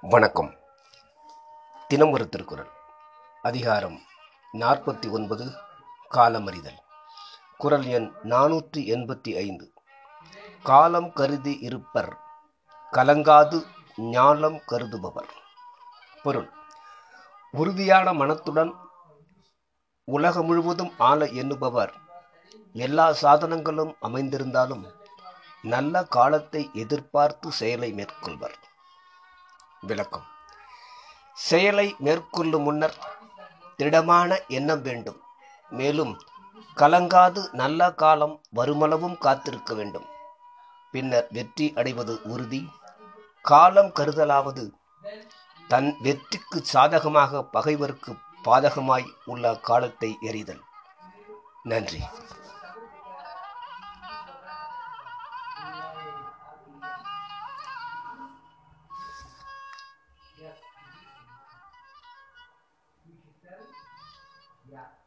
வணக்கம். தினம் ஒரு திருக்குறள். அதிகாரம் நாற்பத்தி ஒன்பது காலமறிதல். குரல் எண் நானூற்றி எண்பத்தி ஐந்து. காலம் கருதி இருப்பர் கலங்காது ஞாலம் கருதுபவர். பொருள். உறுதியான மனத்துடன் உலகம் முழுவதும் ஆள எண்ணுபவர். எல்லா சாதனங்களும் அமைந்திருந்தாலும் நல்ல காலத்தை எதிர்பார்த்து செயலை மேற்கொள்வர். விளக்கம். செயலை மேற்கொள்ளும் முன்னர் திடமான எண்ணம் வேண்டும். மேலும் கலங்காது நல்ல காலம் வருமளவும் காத்திருக்க வேண்டும். பின்னர் வெற்றி அடைவது உறுதி. காலம் கருதலாவது தன் வெற்றிக்கு சாதகமாக பகைவருக்கு பாதகமாய் உள்ள காலத்தை எறிதல். நன்றி. Yeah.